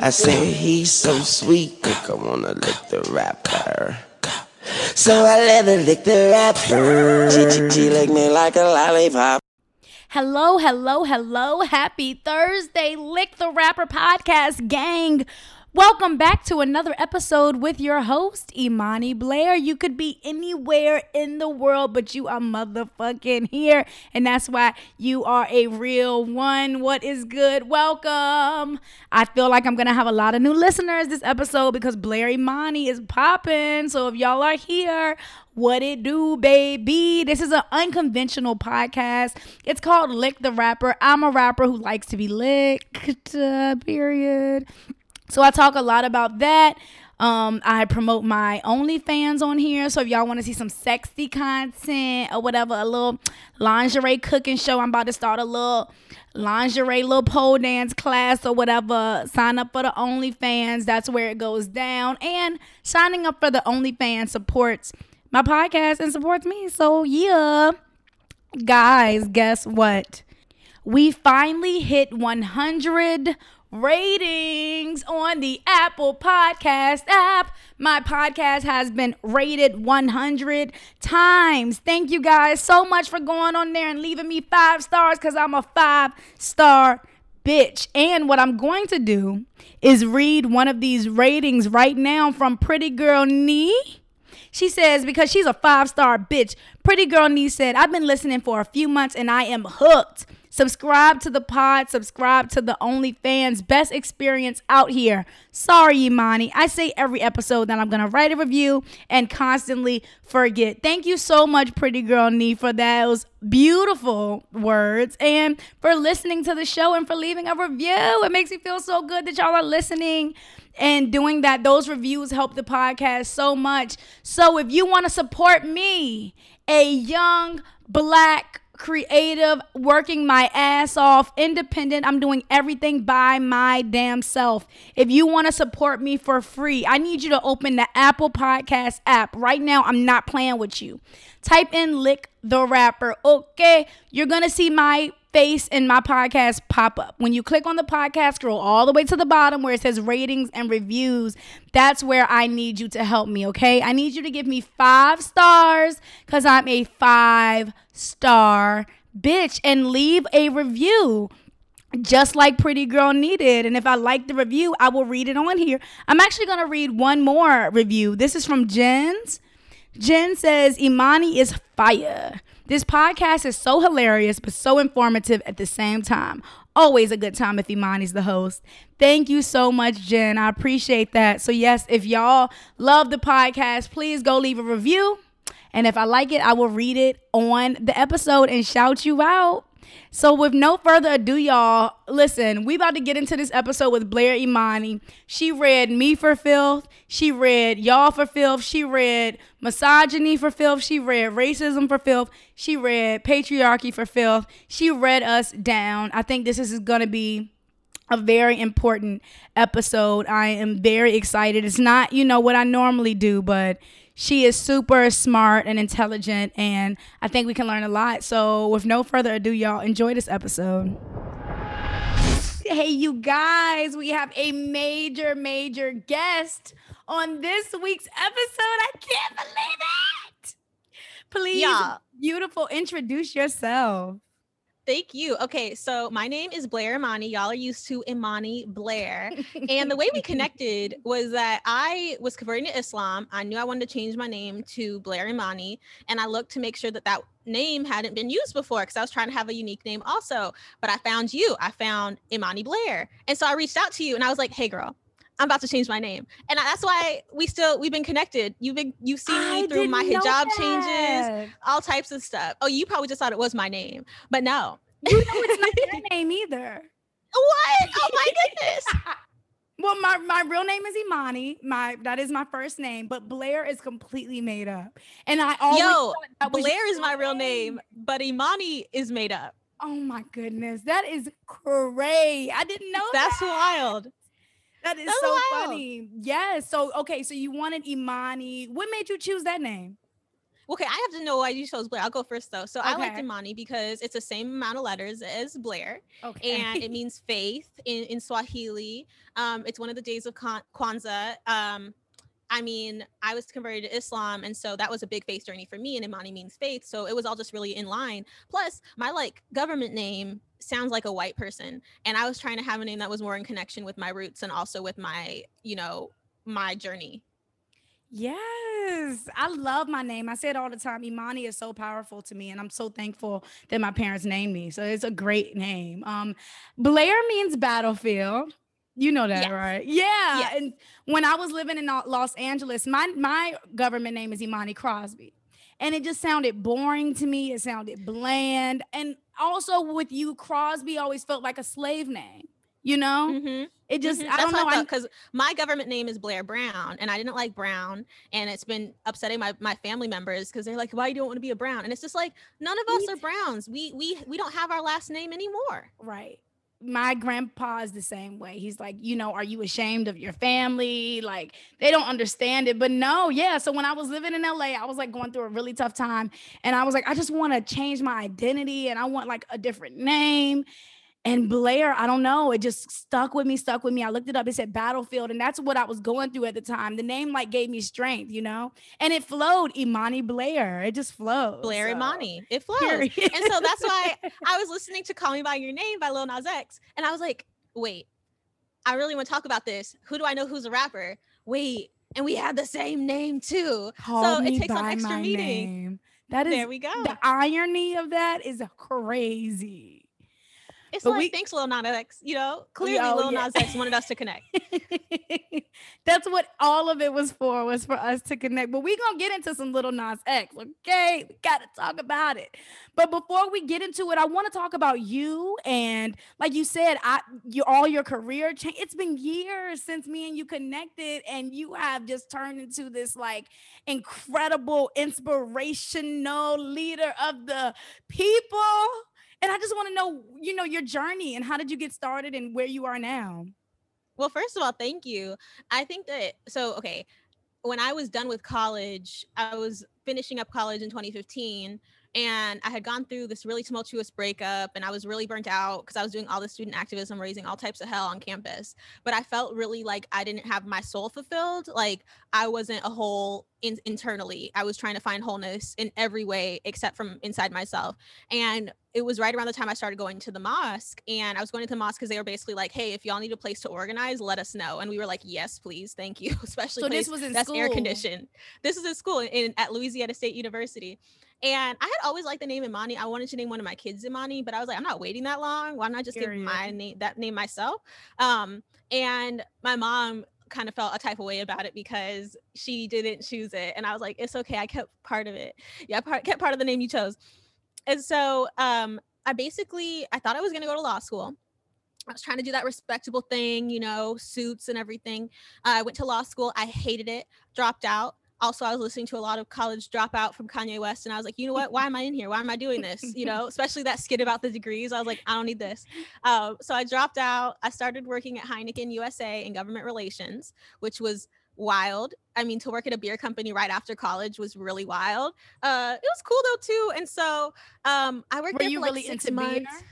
I say he's so sweet, I wanna lick the rapper. So I let her lick the rapper. She, she, me like a lollipop. Hello, hello, hello. Happy Thursday, Lick the Rapper podcast gang. Welcome back to another episode with your host, Imani Blair. You could be anywhere in the world, but you are motherfucking here. And that's why you are a real one. What is good? Welcome. I feel like I'm going to have a lot of new listeners this episode because Blair Imani is popping. So if y'all are here, what it do, baby? This is an unconventional podcast. It's called Lick the Rapper. I'm a rapper who likes to be licked, uh, period. So I talk a lot about that. Um, I promote my OnlyFans on here. So if y'all want to see some sexy content or whatever, a little lingerie cooking show, I'm about to start a little lingerie little pole dance class or whatever. Sign up for the OnlyFans. That's where it goes down. And signing up for the OnlyFans supports my podcast and supports me. So yeah. Guys, guess what? We finally hit 100 ratings on the Apple Podcast app. My podcast has been rated 100 times. Thank you guys so much for going on there and leaving me five stars because I'm a five star bitch. And what I'm going to do is read one of these ratings right now from Pretty Girl Nee. She says, because she's a five star bitch, Pretty Girl Nee said, I've been listening for a few months and I am hooked. Subscribe to the pod, subscribe to the OnlyFans. Best experience out here. Sorry, Imani. I say every episode that I'm going to write a review and constantly forget. Thank you so much, Pretty Girl Nee, for those beautiful words and for listening to the show and for leaving a review. It makes me feel so good that y'all are listening and doing that. Those reviews help the podcast so much. So if you want to support me, a young black creative, working my ass off, independent. I'm doing everything by my damn self. If you want to support me for free, I need you to open the Apple Podcast app. Right now, I'm not playing with you. Type in Lick the Rapper. Okay, you're going to see my face in my podcast pop up. When you click on the podcast, scroll all the way to the bottom where it says ratings and reviews. That's where I need you to help me, okay? I need you to give me five stars because I'm a five star bitch and leave a review just like Pretty Girl needed. And if I like the review, I will read it on here. I'm actually going to read one more review. This is from Jen's. Jen says, Imani is fire. This podcast is so hilarious, but so informative at the same time. Always a good time if Imani's the host. Thank you so much, Jen. I appreciate that. So, yes, if y'all love the podcast, please go leave a review. And if I like it, I will read it on the episode and shout you out. So, with no further ado, y'all, listen, we about to get into this episode with Blair Imani. She read Me for Filth. She read Y'all for Filth. She read Misogyny for Filth. She read Racism for Filth. She read Patriarchy for Filth. She read us down. I think this is going to be a very important episode. I am very excited. It's not, you know, what I normally do, but she is super smart and intelligent, and I think we can learn a lot. So, with no further ado, y'all enjoy this episode. Hey, you guys, we have a major, major guest on this week's episode. I can't believe it. Please, beautiful, introduce yourself. Thank you. Okay, so my name is Blair Imani. Y'all are used to Imani Blair. And the way we connected was that I was converting to Islam. I knew I wanted to change my name to Blair Imani. And I looked to make sure that that name hadn't been used before because I was trying to have a unique name also. But I found you. I found Imani Blair. And so I reached out to you and I was like, hey, girl. I'm about to change my name, and that's why we still we've been connected. You've been you've seen me I through my hijab changes, all types of stuff. Oh, you probably just thought it was my name, but no. You know it's not your name either. What? Oh my goodness. Well, my, my real name is Imani. My that is my first name, but Blair is completely made up. And I always Yo, that Blair is my real name, but Imani is made up. Oh my goodness, that is crazy! I didn't know That's that. wild. That is that's so wild. funny. Yes. So okay, so you wanted Imani. What made you choose that name? Okay, I have to know why you chose Blair. I'll go first though. So I liked Imani because it's the same amount of letters as Blair, Okay. and it means faith in, in Swahili. Um, it's one of the days of Kwan- Kwanzaa. Um, I mean, I was converted to Islam, and so that was a big faith journey for me. And Imani means faith, so it was all just really in line. Plus, my like government name sounds like a white person, and I was trying to have a name that was more in connection with my roots and also with my, you know, my journey. Yes, I love my name. I say it all the time. Imani is so powerful to me, and I'm so thankful that my parents named me. So it's a great name. Um, Blair means battlefield. You know that, Yes. right? Yeah. Yes. And when I was living in Los Angeles, my my government name is Imani Crosby, and it just sounded boring to me. It sounded bland, and also with you, Crosby always felt like a slave name. You know, Mhm. it just Mhm. I don't know. Because my government name is Blair Brown, and I didn't like Brown, and it's been upsetting my my family members because they're like, "Why you don't want to be a Brown?" And it's just like none of us are Browns. We we we don't have our last name anymore. Right. My grandpa is the same way. He's like, you know, are you ashamed of your family? Like, they don't understand it. But no, yeah. So when I was living in LA, I was like going through a really tough time. And I was like, I just want to change my identity and I want like a different name. And Blair, I don't know, it just stuck with me, stuck with me. I looked it up, it said Battlefield, and that's what I was going through at the time. The name like gave me strength, you know, and it flowed Imani Blair. It just flowed. Blair so, Imani, it flows. period. and so that's why I was listening to "Call Me by Your Name" by Lil Nas X, and I was like, "Wait, I really want to talk about this. Who do I know who's a rapper? Wait, and we had the same name too. Call so me it takes by extra my meaning. name. That is There we go. the irony of that is crazy. It's but like we- thanks, Lil Nas X. You know, clearly oh, Lil yeah. Nas X wanted us to connect. That's what all of it was for, was for us to connect. But we're gonna get into some little Nas X, okay? We gotta talk about it. But before we get into it, I want to talk about you and like you said, I you all your career change. It's been years since me and you connected, and you have just turned into this like incredible, inspirational leader of the people. And I just want to know, you know, your journey and how did you get started and where you are now? Well, first of all, thank you. I think that so okay, when I was done with college, I was finishing up college in 2015 and I had gone through this really tumultuous breakup and I was really burnt out because I was doing all the student activism, raising all types of hell on campus. But I felt really like I didn't have my soul fulfilled. Like I wasn't a whole in- internally. I was trying to find wholeness in every way except from inside myself. And it was right around the time I started going to the mosque. And I was going to the mosque because they were basically like, hey, if y'all need a place to organize, let us know. And we were like, yes, please. Thank you. Especially So this was in that's air school. conditioned. This is in school in at Louisiana State University. And I had always liked the name Imani. I wanted to name one of my kids Imani, but I was like, I'm not waiting that long. Why not just give my name that name myself? Um, and my mom kind of felt a type of way about it because she didn't choose it. And I was like, it's okay. I kept part of it. Yeah, I part, kept part of the name you chose. And so um, I basically I thought I was gonna go to law school. I was trying to do that respectable thing, you know, suits and everything. Uh, I went to law school. I hated it, dropped out. Also, I was listening to a lot of college dropout from Kanye West, and I was like, you know what? Why am I in here? Why am I doing this? You know, especially that skit about the degrees. I was like, I don't need this. Um, so I dropped out. I started working at Heineken USA in government relations, which was wild. I mean, to work at a beer company right after college was really wild. Uh, it was cool though too. And so um, I worked Were there for like really six into beer? months.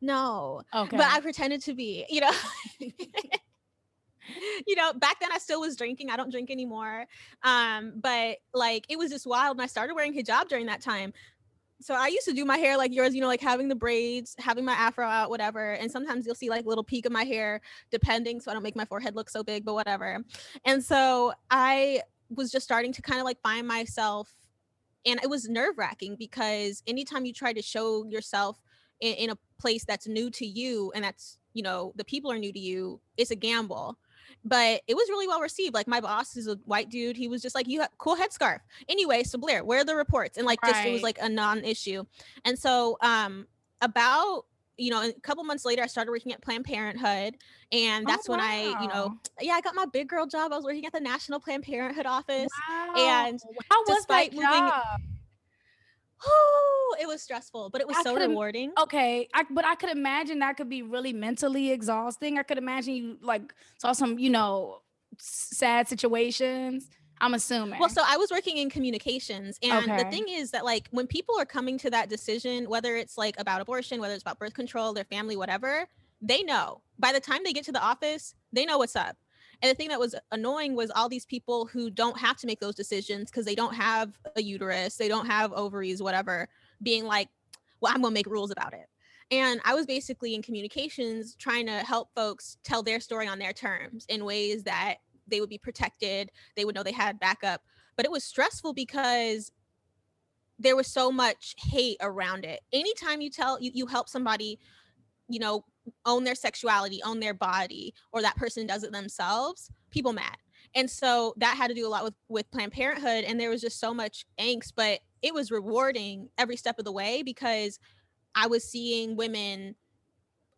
No, Okay. but I pretended to be, you know. you know, back then I still was drinking. I don't drink anymore. Um, but like it was just wild. And I started wearing hijab during that time. So I used to do my hair like yours, you know, like having the braids, having my afro out, whatever. And sometimes you'll see like a little peak of my hair, depending, so I don't make my forehead look so big, but whatever. And so I was just starting to kind of like find myself, and it was nerve wracking because anytime you try to show yourself in, in a place that's new to you and that's you know the people are new to you it's a gamble but it was really well received like my boss is a white dude he was just like you have cool headscarf anyway so blair where are the reports? And like just it was like a non-issue. And so um about you know a couple months later i started working at planned parenthood and Oh, that's when i you know yeah i got my big girl job. I was working at the national planned parenthood office Wow. and how was despite that moving- Whew, it was stressful but it was I so rewarding Okay, I, but I could imagine that could be really mentally exhausting. I could imagine you like saw some, you know, sad situations. I'm assuming. Well, so I was working in communications, and the thing is that like when people are coming to that decision, whether it's like about abortion, whether it's about birth control, their family, whatever, they know. By the time they get to the office, they know what's up. And the thing that was annoying was all these people who don't have to make those decisions because they don't have a uterus, they don't have ovaries, whatever, being like, well, I'm gonna make rules about it. And I was basically in communications trying to help folks tell their story on their terms in ways that they would be protected, they would know they had backup. But it was stressful because there was so much hate around it. Anytime you tell you, you help somebody, you know, own their sexuality, own their body, or that person does it themselves, people mad. And so that had to do a lot with with Planned Parenthood, and there was just so much angst, but it was rewarding every step of the way because I was seeing women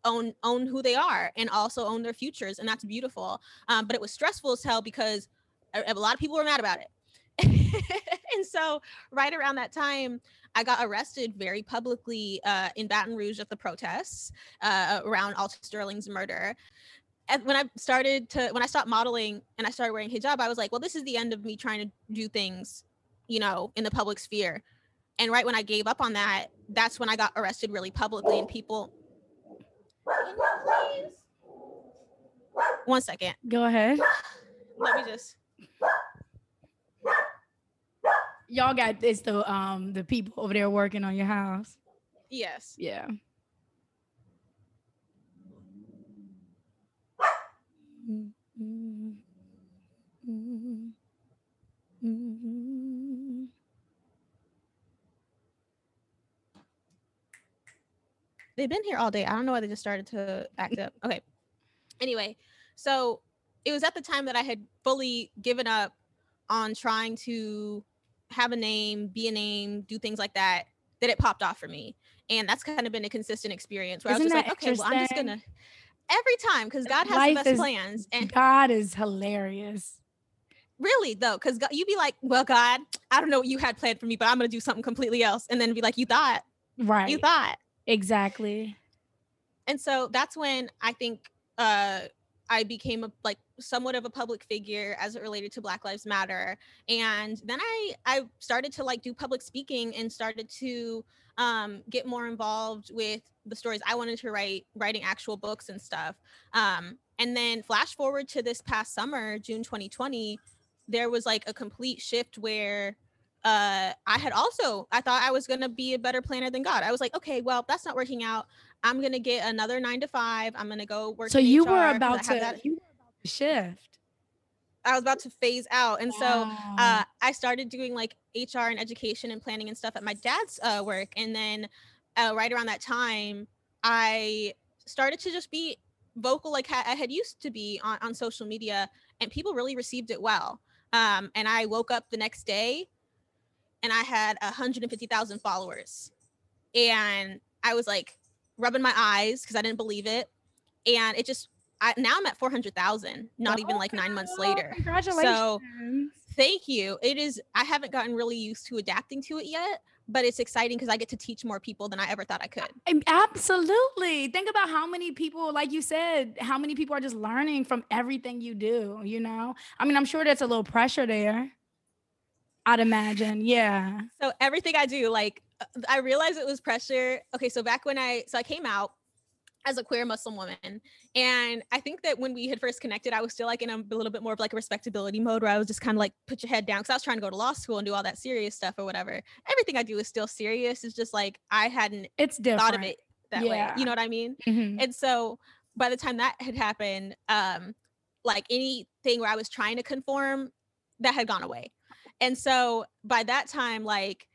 own own who they are and also own their futures, and that's beautiful. Um, but it was stressful as hell because a, a lot of people were mad about it. and so right around that time i got arrested very publicly uh, in baton rouge at the protests uh, around alton sterling's murder and when i started to when i stopped modeling and i started wearing hijab i was like well this is the end of me trying to do things you know in the public sphere and right when i gave up on that that's when i got arrested really publicly and people Can you please? one second Go ahead. let me just Y'all got it's the um the people over there working on your house. yes Yeah. they've been here all day. I don't know why they just started to act up. Okay. Anyway, so it was at the time that I had fully given up on trying to have a name, be a name, do things like that, that it popped off for me. And that's kind of been a consistent experience where I was Isn't just like, okay, well, I'm just gonna every time because God has Life the best is- plans. And God is hilarious. really though, because you'd be like, Well, God, I don't know what you had planned for me, but I'm gonna do something completely else. And then be like, You thought, Right. you thought. exactly. and so that's when i think uh i became a like somewhat of a public figure as it related to black lives matter and then i i started to like do public speaking and started to um get more involved with the stories i wanted to write writing actual books and stuff um and then flash forward to this past summer june 2020 there was like a complete shift where uh, I had also I thought I was gonna be a better planner than God. I was like, okay, well, that's not working out. I'm gonna get another nine to five. I'm gonna go work. So you were about to that- you were about to shift. I was about to phase out, and so uh, I started doing like HR and education and planning and stuff at my dad's uh, work. And then uh, right around that time, I started to just be vocal like ha- I had used to be on, on social media, and people really received it well. Um, and I woke up the next day and I had 150,000 followers. And I was like rubbing my eyes because I didn't believe it. And it just, I, now I'm at 400,000, not even like nine months Oh, later. Congratulations. So thank you. It is, I haven't gotten really used to adapting to it yet, but it's exciting because I get to teach more people than I ever thought I could. Absolutely. Think about how many people, like you said, how many people are just learning from everything you do, you know? I mean, I'm sure there's a little pressure there. I'd imagine. Yeah. So everything I do, like, uh, I realized it was pressure. Okay. So back when I, so I came out as a queer Muslim woman. And I think that when we had first connected, I was still like in a little bit more of like a respectability mode where I was just kind of like, put your head down. Cause I was trying to go to law school and do all that serious stuff or whatever. Everything I do is still serious. It's just like, I hadn't It's different. thought of it that way. You know what I mean? Mhm. And so by the time that had happened, um, like anything where I was trying to conform, that had gone away. And so by that time, like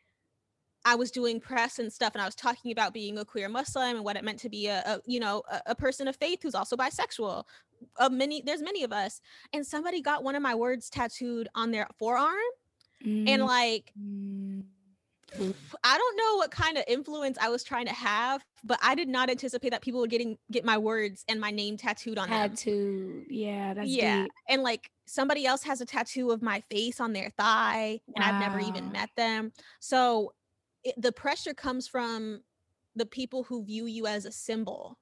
I was doing press and stuff, and I was talking about being a queer Muslim and what it meant to be a, a you know a, a person of faith who's also bisexual. Uh, many there's many of us, and somebody got one of my words tattooed on their forearm, and like Mm. I don't know what kind of influence I was trying to have, but I did not anticipate that people would getting get my words and my name tattooed on them. tattoo. Yeah, that's yeah, deep. and like somebody else has a tattoo of my face on their thigh, and I've never even met them. So it, the pressure comes from the people who view you as a symbol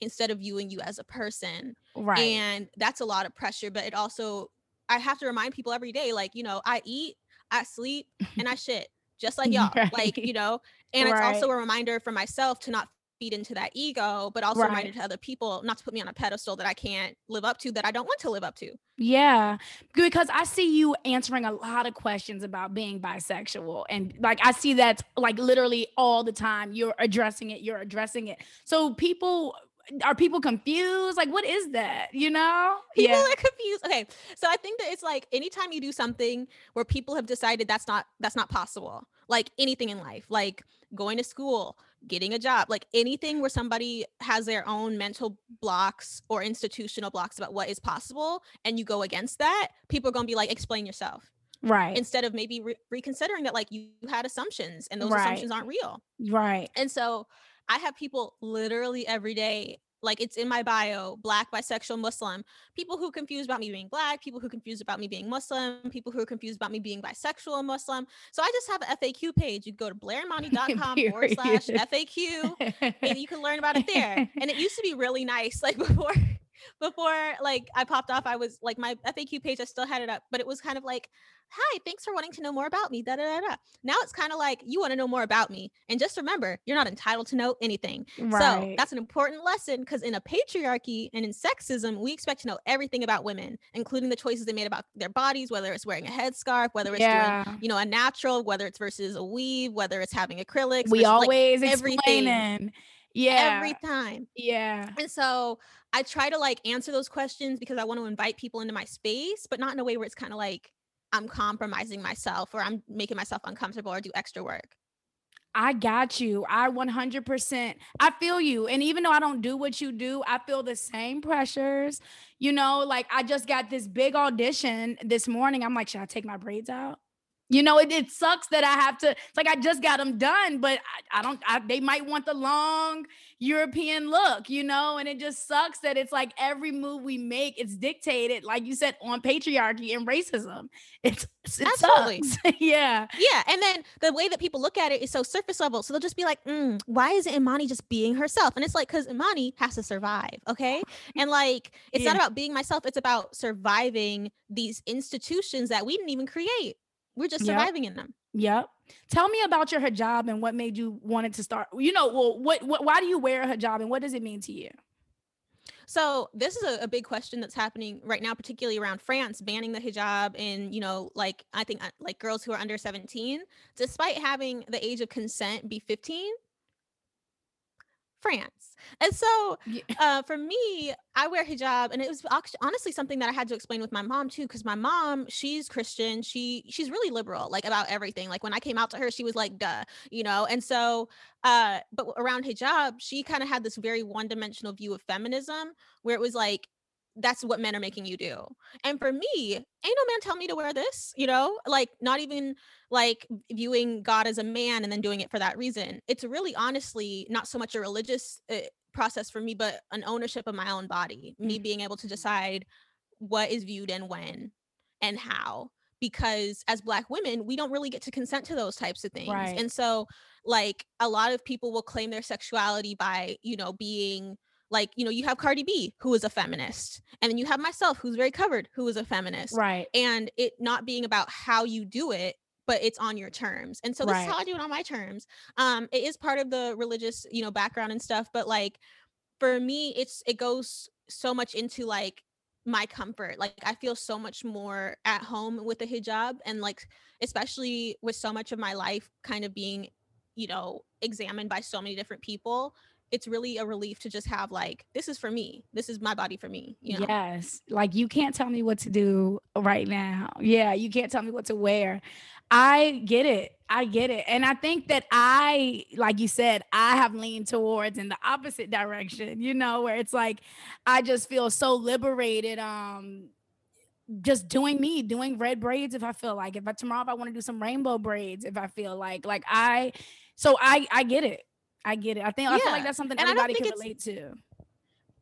instead of viewing you as a person Right. and that's a lot of pressure but it also I have to remind people every day, like, you know, I eat, I sleep, and I shit, just like mm, y'all. Right. Like, you know, and right. it's also a reminder for myself to not feed into that ego, but also right. reminder to other people not to put me on a pedestal that I can't live up to, that I don't want to live up to. Yeah, because I see you answering a lot of questions about being bisexual. And like, I see that like literally all the time. You're addressing it, you're addressing it. So people are people confused? Like, what is that? You know? People yeah. are confused. Okay. So I think that it's like anytime you do something where people have decided that's not that's not possible, like anything in life, like going to school, getting a job, like anything where somebody has their own mental blocks or institutional blocks about what is possible, and you go against that, people are gonna be like, explain yourself. Right. Instead of maybe re- reconsidering that like you had assumptions and those right. assumptions aren't real. Right. And so I have people literally every day like it's in my bio black bisexual muslim people who confused about me being black people who confused about me being muslim people who are confused about me being bisexual and muslim. So i just have an faq page. You go to blairimani.com forward slash faq and you can learn about it there. And it used to be really nice like before before like I popped off, I was like my FAQ page, I still had it up, but it was kind of like, hi, thanks for wanting to know more about me. Da, da, da, da. Now it's kind of like you want to know more about me. And just remember, you're not entitled to know anything. Right. So that's an important lesson because in a patriarchy and in sexism, we expect to know everything about women, including the choices they made about their bodies, whether it's wearing a headscarf, whether it's yeah. doing, you know, a natural, whether it's versus a weave, whether it's having acrylics. We always like everything yeah every time yeah and so i try to like answer those questions because i want to invite people into my space but not in a way where it's kind of like i'm compromising myself or i'm making myself uncomfortable or do extra work I got you. I 100%. I feel you. And even though I don't do what you do, I feel the same pressures. You know, like I just got this big audition this morning. I'm like, should I take my braids out? You know, it, it sucks that I have to. It's like I just got them done, but I, I don't. I, they might want the long European look, you know, and it just sucks that it's like every move we make, it's dictated, like you said, on patriarchy and racism. It's it absolutely, yeah, yeah. And then the way that people look at it is so surface level. So they'll just be like, mm, "Why isn't Imani just being herself?" And it's like, because Imani has to survive, okay? And like, it's yeah. not about being myself; it's about surviving these institutions that we didn't even create. We're just surviving yep. in them. Yep. Tell me about your hijab and what made you wanted to start. You know, well, what, what why do you wear a hijab and what does it mean to you? So this is a, a, big question that's happening right now, particularly around France banning the hijab and you know, like I think uh, like girls who are under 17, despite having the age of consent be 15, France. And so uh, for me, I wear hijab, and it was honestly something that I had to explain with my mom too, because my mom, she's Christian. She she's really liberal, like about everything. Like when I came out to her, she was like, "Duh," you know. And so, uh, but around hijab, she kind of had this very one-dimensional view of feminism, where it was like that's what men are making you do. And for me, ain't no man tell me to wear this, you know, like not even like viewing God as a man and then doing it for that reason. It's really honestly not so much a religious uh, process for me, but an ownership of my own body, me mm. being able to decide what is viewed and when and how. Because as Black women, we don't really get to consent to those types of things. Right. And so, like, a lot of people will claim their sexuality by, you know, being like you know you have cardi b who is a feminist and then you have myself who's very covered who is a feminist right and it not being about how you do it but it's on your terms and so this right. is how i do it on my terms um it is part of the religious you know background and stuff but like for me it's it goes so much into like my comfort like i feel so much more at home with the hijab and like especially with so much of my life kind of being you know examined by so many different people it's really a relief to just have like this is for me this is my body for me you know? yes like you can't tell me what to do right now yeah you can't tell me what to wear i get it i get it and i think that i like you said i have leaned towards in the opposite direction you know where it's like i just feel so liberated um just doing me, doing red braids if I feel like. If I tomorrow if I want to do some rainbow braids, if I feel like, like I, so I I get it. I get it. I think yeah. I feel like that's something and everybody can relate to.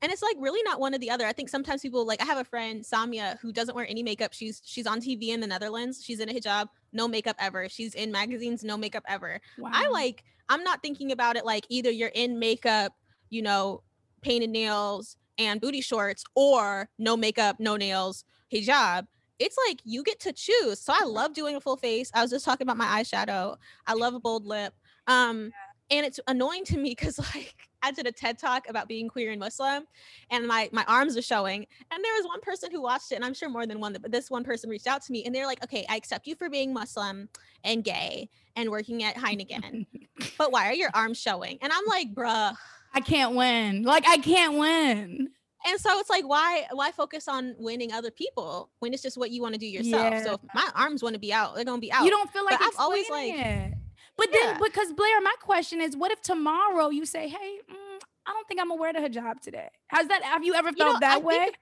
And it's like really not one or the other. I think sometimes people like I have a friend Samia who doesn't wear any makeup. She's she's on TV in the Netherlands. She's in a hijab, no makeup ever. She's in magazines, no makeup ever. Wow. I like I'm not thinking about it like either you're in makeup, you know, painted nails and booty shorts or no makeup, no nails, hijab it's like you get to choose. So I love doing a full face. I was just talking about my eyeshadow. I love a bold lip. Um, and it's annoying to me because like I did a TED talk about being queer and Muslim, and my my arms are showing. And there was one person who watched it, and I'm sure more than one, but this one person reached out to me, and they're like, "Okay, I accept you for being Muslim and gay and working at Heineken, but why are your arms showing?" And I'm like, "Bruh, I can't win. Like I can't win." And so it's like, why why focus on winning other people when it's just what you want to do yourself? Yeah. So if my arms want to be out, they're gonna be out. You don't feel like I've always, like- it. But then, Yeah. because Blair, my question is, what if tomorrow you say, "Hey, mm, I don't think I'm gonna wear the hijab today"? Has that? Have you ever You felt know, that I way? think-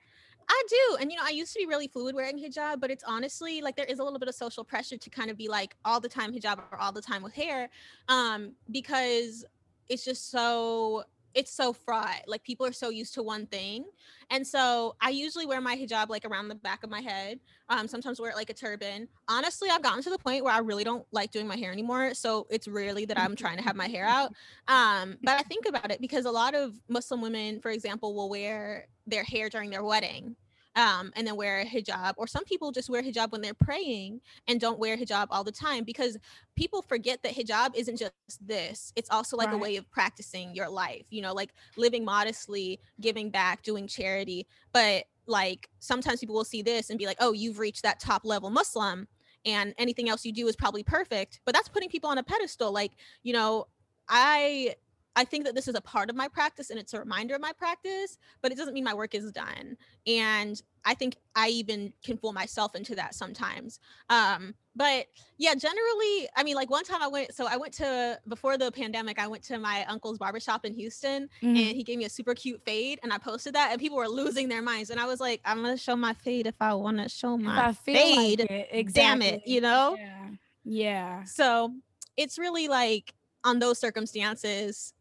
I do. And you know, I used to be really fluid wearing hijab, but it's honestly like there is a little bit of social pressure to kind of be like all the time hijab or all the time with hair. Um, because it's just so it's so fraught. Like people are so used to one thing. And so I usually wear my hijab like around the back of my head. Um, sometimes wear it like a turban. Honestly, I've gotten to the point where I really don't like doing my hair anymore. So it's rarely that I'm trying to have my hair out. Um, but I think about it because a lot of Muslim women, for example, will wear their hair during their wedding. Um, and then wear a hijab, or some people just wear hijab when they're praying and don't wear hijab all the time because people forget that hijab isn't just this, it's also like a way of practicing your life, you know, like living modestly, giving back, doing charity. But like sometimes people will see this and be like, oh, you've reached that top level Muslim, and anything else you do is probably perfect. But that's putting people on a pedestal. Like, you know, I I think that this is a part of my practice and it's a reminder of my practice, but it doesn't mean my work is done. And I think I even can fool myself into that sometimes. Um, but yeah, generally, I mean, like one time I went, so I went to before the pandemic, I went to my uncle's barbershop in Houston Mhm. and he gave me a super cute fade and I posted that and people were losing their minds. And I was like, I'm gonna show my fade if I wanna show my fade. like it, Damn it, you know? Yeah. Yeah. So it's really like on those circumstances,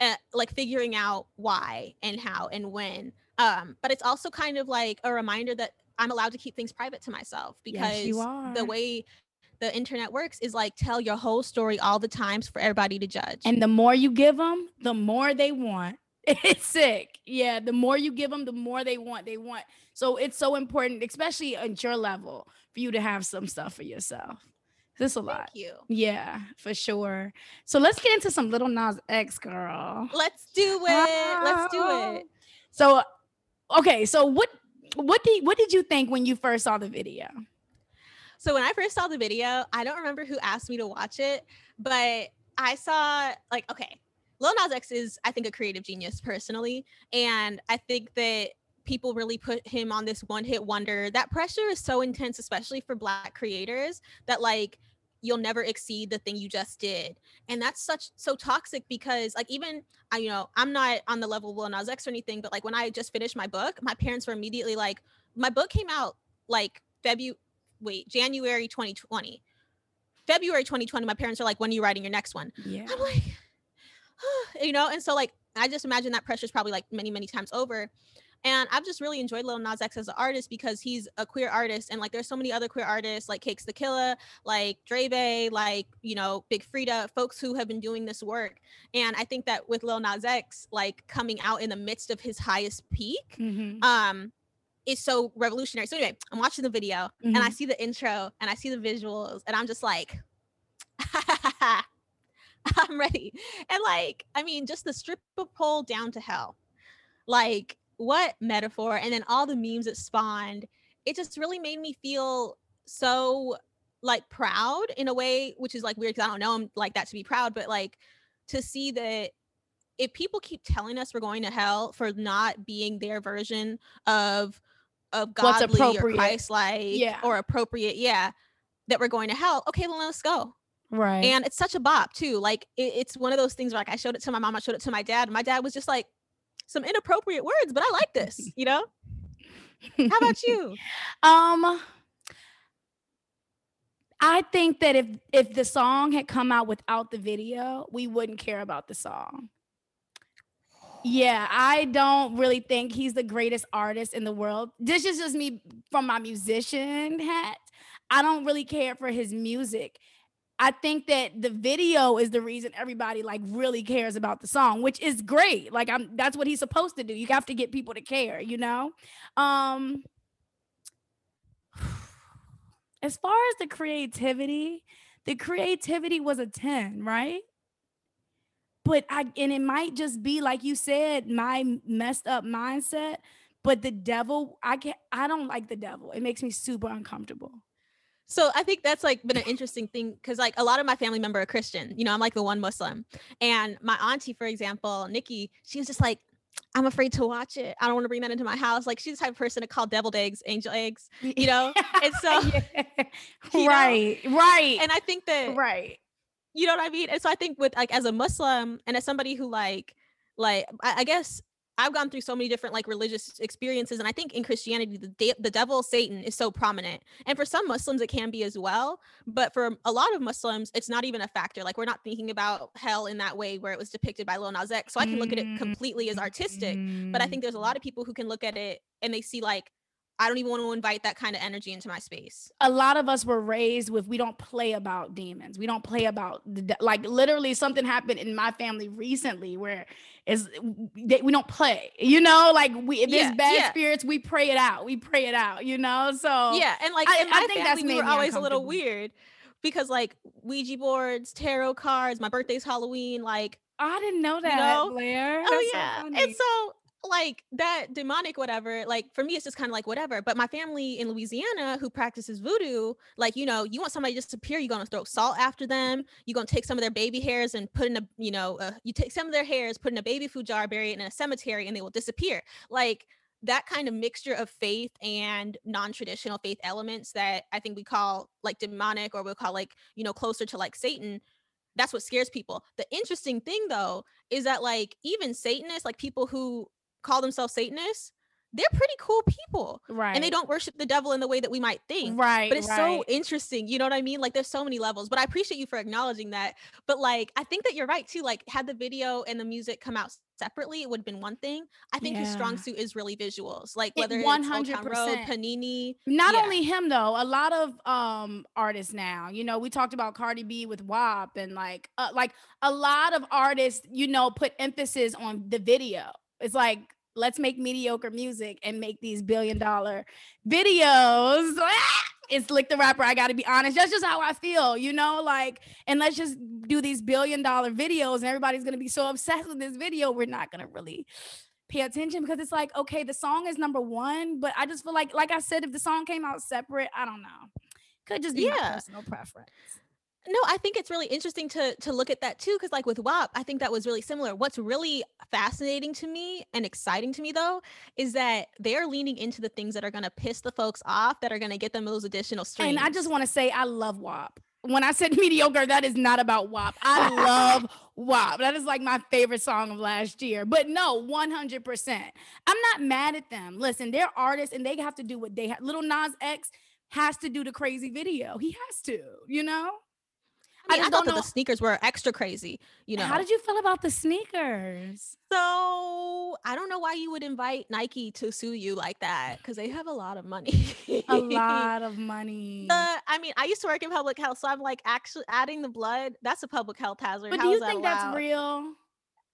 uh, like figuring out why and how and when. Um, but it's also kind of like a reminder that I'm allowed to keep things private to myself because Yes, the way the internet works is like tell your whole story all the times for everybody to judge. And the more you give them, the more they want. It's sick. Yeah, the more you give them, the more they want. They want. So it's so important, especially at your level, for you to have some stuff for yourself. This a lot. Thank you. Yeah, for sure. So let's get into some little Nas X, girl. Let's do it. Let's do it. Oh. So, okay. So what what did what did you think when you first saw the video? So when I first saw the video, I don't remember who asked me to watch it, but I saw like okay, Lil Nas X is I think a creative genius personally, and I think that people really put him on this one hit wonder. That pressure is so intense, especially for Black creators, that like you'll never exceed the thing you just did, and that's such so toxic because like even I you know I'm not on the level of Lil Nas X or anything, but like when I just finished my book, my parents were immediately like, my book came out like February wait, January 2020. February 2020, my parents are like, when are you writing your next one? Yeah. I'm like, you know, and so like I just imagine that pressure is probably like many, many times over. And I've just really enjoyed Lil Nas X as an artist because he's a queer artist, and like there's so many other queer artists like Cakes da Killa, like Drebe, like you know Big Freedia, folks who have been doing this work. And I think that with Lil Nas X, like coming out in the midst of his highest peak, Mhm. um is so revolutionary. So anyway, I'm watching the video and I Mhm. see the intro and I see the visuals and I'm just like I'm ready. And like, I mean, just the stripper pole down to hell. Like, what metaphor? And then all the memes it spawned. It just really made me feel so like proud in a way, which is like weird because I don't know i'm like that to be proud, but like to see that if people keep telling us we're going to hell for not being their version of of godly or. Christ-like Yeah. or appropriate, yeah, that we're going to hell. Okay, well let's go. Right. And it's such a bop too. Like it, it's one of those things where like I showed it to my mom, I showed it to my dad. And my dad was just like, some inappropriate words, but I like this, you know? How about you? Um I think that if if the song had come out without the video, we wouldn't care about the song. Yeah, I don't really think he's the greatest artist in the world. This is just me from my musician hat. I don't really care for his music. I think that the video is the reason everybody like really cares about the song, which is great. Like I'm that's what he's supposed to do. You have to get people to care, you know? Um as far as the creativity, the creativity was a 10, right? But I and it might just be like you said, my messed up mindset. But the devil, I can not I don't like the devil. It makes me super uncomfortable. So I think that's like been an interesting thing because like a lot of my family member are Christian. You know, I'm like the one Muslim. And my auntie, for example, Nikki, she was just like, I'm afraid to watch it. I don't want to bring that into my house. Like she's the type of person to call deviled eggs angel eggs, you know? and so right, know? right. And I think that right. You know what I mean? And so I think with like as a Muslim and as somebody who like like I, I guess I've gone through so many different like religious experiences, and I think in Christianity, the de- the devil Satan is so prominent, and for some Muslims it can be as well. But for a lot of Muslims, it's not even a factor. Like we're not thinking about hell in that way where it was depicted by Lil Nas X. So I can look at it completely as artistic, but I think mm. there's a lot of people who can look at it and they see like I don't even want to invite that kind of energy into my space. A lot of us were raised with we don't play about demons. We don't play about the, like literally something happened in my family recently where is we don't play. You know, like we if there's bad yeah. spirits, we pray it out. We pray it out. You know, so yeah, and like I, in my I think family, that's we were always a little weird because like Ouija boards, tarot cards. My birthday's Halloween. Like I didn't know that, you know? Blair. Oh that's yeah, so and so like that demonic whatever like for me it's just kind of like whatever but my family in louisiana who practices voodoo like you know you want somebody to disappear you're gonna throw salt after them you're gonna take some of their baby hairs and put in a you know uh, you take some of their hairs put in a baby food jar bury it in a cemetery and they will disappear like that kind of mixture of faith and non-traditional faith elements that i think we call like demonic or we'll call like you know closer to like satan that's what scares people. The interesting thing though is that like even Satanists, like people who call themselves Satanists, they're pretty cool people. Right. And they don't worship the devil in the way that we might think. Right. But it's right. so interesting. You know what I mean? Like there's so many levels. But I appreciate you for acknowledging that. But like I think that you're right too. Like had the video and the music come out separately, it would have been one thing. I think yeah. his strong suit is really visuals. Like whether it 100%. it's Road, Panini. Not yeah. only him though, a lot of um artists now. You know, we talked about Cardi B with WAP and like uh, like a lot of artists, you know, put emphasis on the video. It's like let's make mediocre music and make these billion dollar videos. It's like the rapper. I got to be honest. That's just how I feel, you know. Like, and let's just do these billion dollar videos, and everybody's gonna be so obsessed with this video. We're not gonna really pay attention because it's like, okay, the song is number one, but I just feel like, like I said, if the song came out separate, I don't know, could just be yeah. my personal preference no i think it's really interesting to to look at that too because like with WAP, i think that was really similar what's really fascinating to me and exciting to me though is that they're leaning into the things that are going to piss the folks off that are going to get them those additional streams and i just want to say i love WAP when I said mediocre, that is not about WAP. I love WAP. That is like my favorite song of last year. But no, 100%. I'm not mad at them. Listen, they're artists and they have to do what they have. Little Nas X has to do the crazy video. He has to, you know? I, I, thought that the sneakers were extra crazy. You know, how did you feel about the sneakers? So I don't know why you would invite Nike to sue you like that because they have a lot of money. a lot of money. I mean, I used to work in public health, so I'm like actually adding the blood. That's a public health hazard. But how do you think that that's real?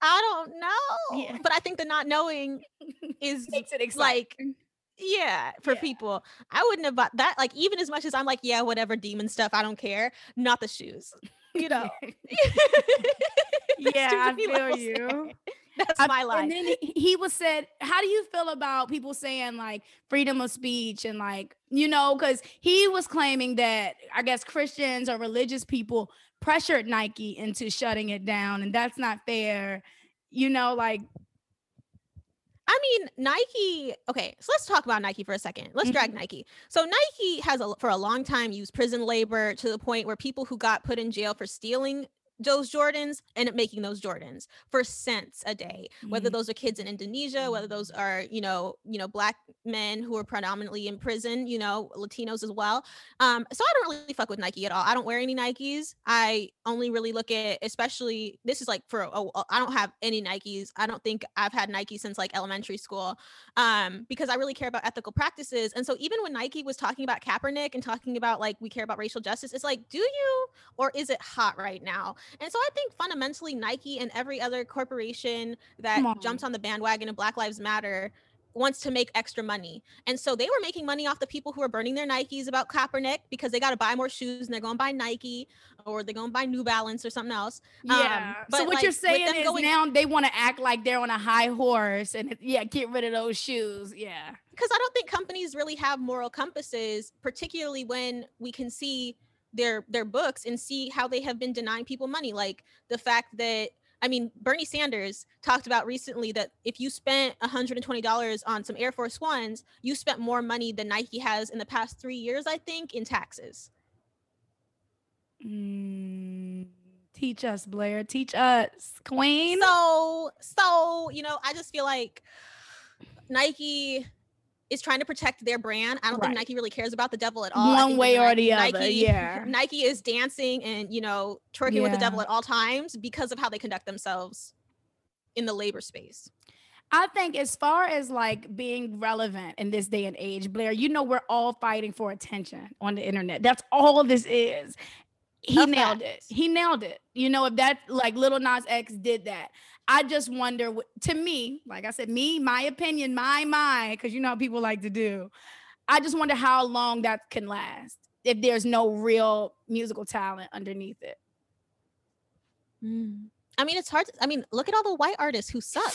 I don't know. Yeah. But I think the not knowing is makes it exciting. like yeah for yeah. people. I wouldn't have bought that like even as much as i'm like yeah whatever demon stuff i don't care not the shoes you know? Yeah i feel you. That's I, my life. and then he was said how do you feel about people saying like freedom of speech and like you know because he was claiming that i guess christians or religious people pressured nike into shutting it down and that's not fair you know like mean, Nike. Okay, so let's talk about Nike for a second. Let's mm-hmm. drag Nike. So Nike has a, for a long time used prison labor to the point where people who got put in jail for stealing those Jordans end up making those Jordans for cents a day. Mm-hmm. Whether those are kids in Indonesia, whether those are you know you know black men who are predominantly in prison, you know Latinos as well. Um, so I don't really fuck with Nike at all. I don't wear any Nikes. I only really look at, especially this is like for I don't have any Nikes. I don't think I've had Nike since like elementary school, um, because I really care about ethical practices. And so even when Nike was talking about Kaepernick and talking about like we care about racial justice, it's like, do you or is it hot right now? And so I think fundamentally Nike and every other corporation that jumps on the bandwagon of Black Lives Matter wants to make extra money. And so they were making money off the people who are burning their Nikes about Kaepernick because they got to buy more shoes and they're going to buy Nike or they're going to buy New Balance or something else. Yeah. Um, so what like, you're saying is going- now they want to act like they're on a high horse and yeah, get rid of those shoes. Yeah. because I don't think companies really have moral compasses, particularly when we can see their their books and see how they have been denying people money. Like the fact that I mean, Bernie Sanders talked about recently that if you spent $120 on some Air Force Ones, you spent more money than Nike has in the past three years, I think, in taxes. Mm, teach us, Blair. Teach us, Queen. So, so you know, I just feel like Nike is trying to protect their brand. I don't Right. think Nike really cares about the devil at all. One way or the other, Nike, yeah. Nike is dancing and you know twerking with the devil at all times because of how they conduct themselves in the labor space. I think as far as like being relevant in this day and age, Blair, you know we're all fighting for attention on the internet. That's all this is. He A nailed it. He nailed it. You know, if that like Lil Nas X did that, I just wonder. To me, like I said, me, my opinion, my mind, because you know how people like to do. I just wonder how long that can last if there's no real musical talent underneath it. Mm. I mean, it's hard. To, I mean, look at all the white artists who suck.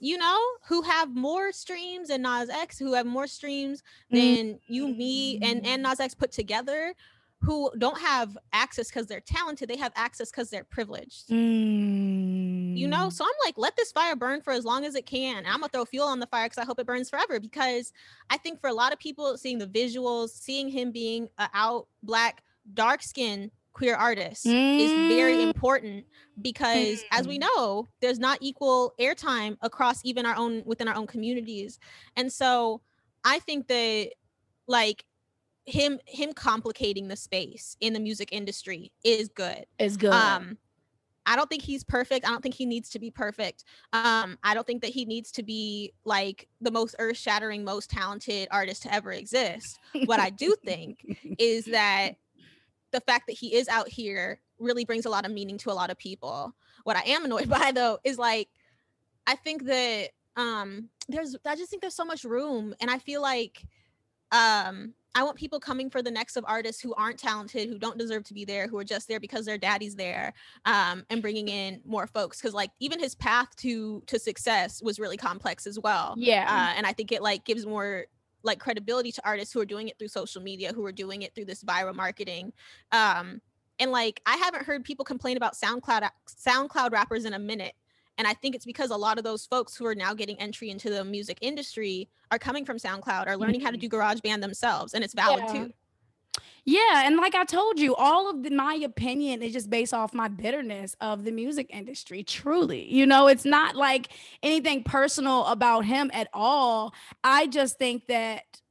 You know, who have more streams than Nas X, who have more streams mm-hmm. than you, me, and and mm-hmm. Nas X put together, who don't have access because they're talented. They have access because they're privileged. You know, Mm. so I'm like, let this fire burn for as long as it can. And I'm gonna throw fuel on the fire because I hope it burns forever. Because I think for a lot of people, seeing the visuals, seeing him being a out black, dark skinned queer artist is very Mm. important because as we Mm. know, there's not equal airtime across even our own within our own communities. And so I think that like him him complicating the space in the music industry is good. It's good. Um, I don't think he's perfect. I don't think he needs to be perfect. Um, I don't think that he needs to be like the most earth shattering, most talented artist to ever exist. What I do think is that the fact that he is out here really brings a lot of meaning to a lot of people. What I am annoyed by though is like, I think that um there's I just think there's so much room and I feel like um I want people coming for the next of artists who aren't talented, who don't deserve to be there, who are just there because their daddy's there, um, and bringing in more folks. Because like even his path to to success was really complex as well. yeah. Uh, and I think it like gives more like credibility to artists who are doing it through social media, who are doing it through this viral marketing. Um, and like I haven't heard people complain about SoundCloud SoundCloud rappers in a minute. And I think it's because a lot of those folks who are now getting entry into the music industry are coming from SoundCloud, are learning how to Mhm. do GarageBand themselves, and it's valid Yeah. too. Yeah, and like I told you, all of the, my opinion is just based off my bitterness of the music industry. Truly, you know, it's not like anything personal about him at all. I just think that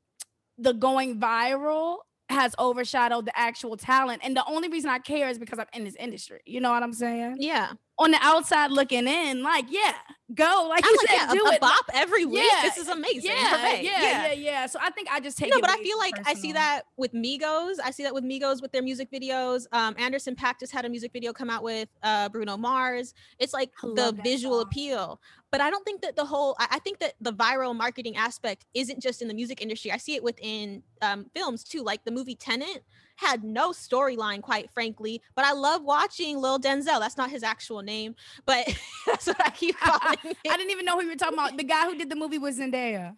the going viral has overshadowed the actual talent, and the only reason I care is because I'm in this industry. You know what I'm saying? Yeah, On the outside looking in, like, yeah, go, like I'm you like, said, yeah, do a, it. bop every week. Yeah, This is amazing. yeah, Hooray. yeah, yeah, yeah, So I think I just take no, it but I feel like I see that with Migos. I see that with Migos with their music videos. Um, Anderson Paak just had a music video come out with uh, Bruno Mars. It's like the visual song. appeal. But I don't think that the whole. I, I think that the viral marketing aspect isn't just in the music industry. I see it within um, films too. Like the movie Tenet had no storyline, quite frankly. But I love watching Lil Denzel. That's not his actual name, but that's what I keep calling I didn't even know who you were talking about. The guy who did the movie was Zendaya.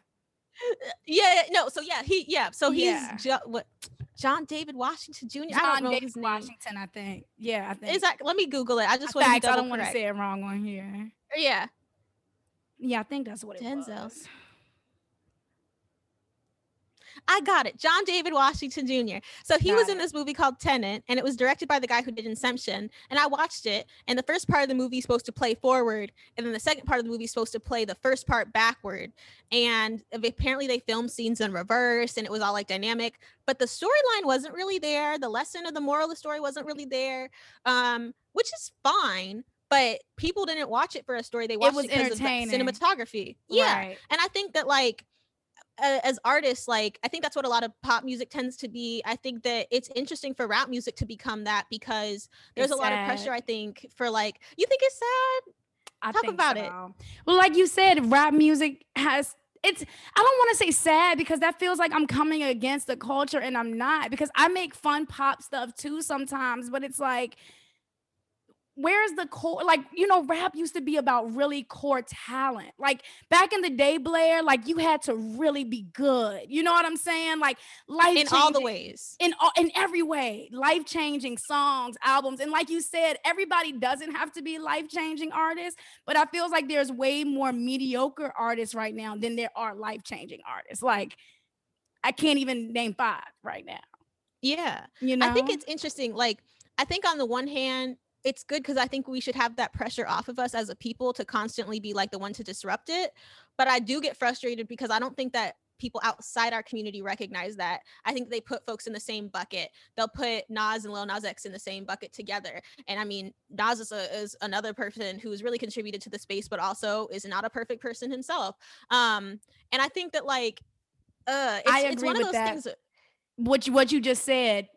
Yeah, no. So yeah, he yeah. So he's Yeah. Jo- what John David Washington Jr. I John don't know David his name. Washington, I think. Yeah, I think. Is that? Let me Google it. I just want to I don't want to say it wrong on here. Yeah, Yeah, I think that's what it Denzel. was. I got it. John David Washington Jr. So he was in this movie called Tenet, and it was directed by the guy who did Inception. And I watched it, and the first part of the movie is supposed to play forward, and then the second part of the movie is supposed to play the first part backward. And apparently they filmed scenes in reverse, and it was all like dynamic. But the storyline wasn't really there. The lesson or the moral of the story wasn't really there, um, which is fine. But people didn't watch it for a story; they watched was it because of the entertaining. cinematography. Yeah, Right. and i think that like as artists like i think that's what a lot of pop music tends to be i think that it's interesting for rap music to become that because there's It's a lot of pressure i think for like you think it's sad I Talk about it. Well, like you said, rap music has it's I don't want to say sad because that feels like I'm coming against the culture and I'm not because I make fun pop stuff too sometimes, but it's like where's the core like you know rap used to be about really core talent. Like back in the day blair like you had to really be good you know what i'm saying? Like life in all the ways. in all in every way life changing songs albums and like you said everybody doesn't have to be life changing artists but i feels like there's way more mediocre artists right now than there are life changing artists. Like i can't even name five right now. Yeah. You know i think it's interesting like i think on the one hand it's good because I think we should have that pressure off of us as a people to constantly be like the one to disrupt it. But I do get frustrated because I don't think that people outside our community recognize that. I think they put folks in the same bucket. They'll put Nas and Lil Nas X in the same bucket together. And I mean, Nas is, a, is another person who's really contributed to the space, but also is not a perfect person himself. Um, and I think that like, uh, it's, I agree it's one of those that. things. What you, what you just said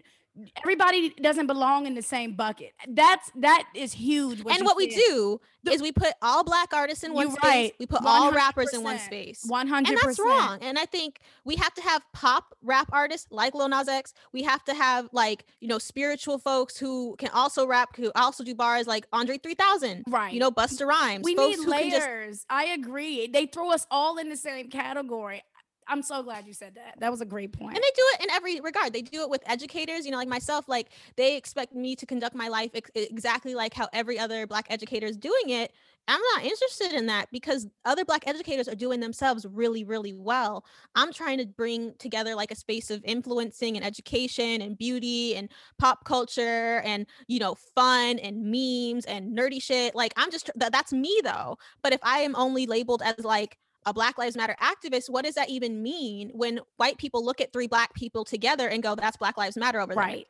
everybody doesn't belong in the same bucket. That's that is huge. and what we said. do is we put all black artists in one space. right. We put all rappers in one space. One hundred And that's wrong. And I think we have to have pop rap artists like Lil Nas X. We have to have like, you know, spiritual folks who can also rap, who also do bars like Andre 3000. Right. You know, Busta Rhymes. we folks need who can just layers. I agree. They throw us all in the same category. I'm so glad you said that. That was a great point. and they do it in every regard. They do it with educators you know like myself like they expect me to conduct my life ex- exactly like how every other black educator is doing it. I'm not interested in that because other black educators are doing themselves really really well. I'm trying to bring together like a space of influencing and education and beauty and pop culture and you know fun and memes and nerdy shit. Like i'm just that, that's me though. But if i am only labeled as like a Black Lives Matter activist, what does that even mean when white people look at three black people together and go, that's Black Lives Matter over there? right.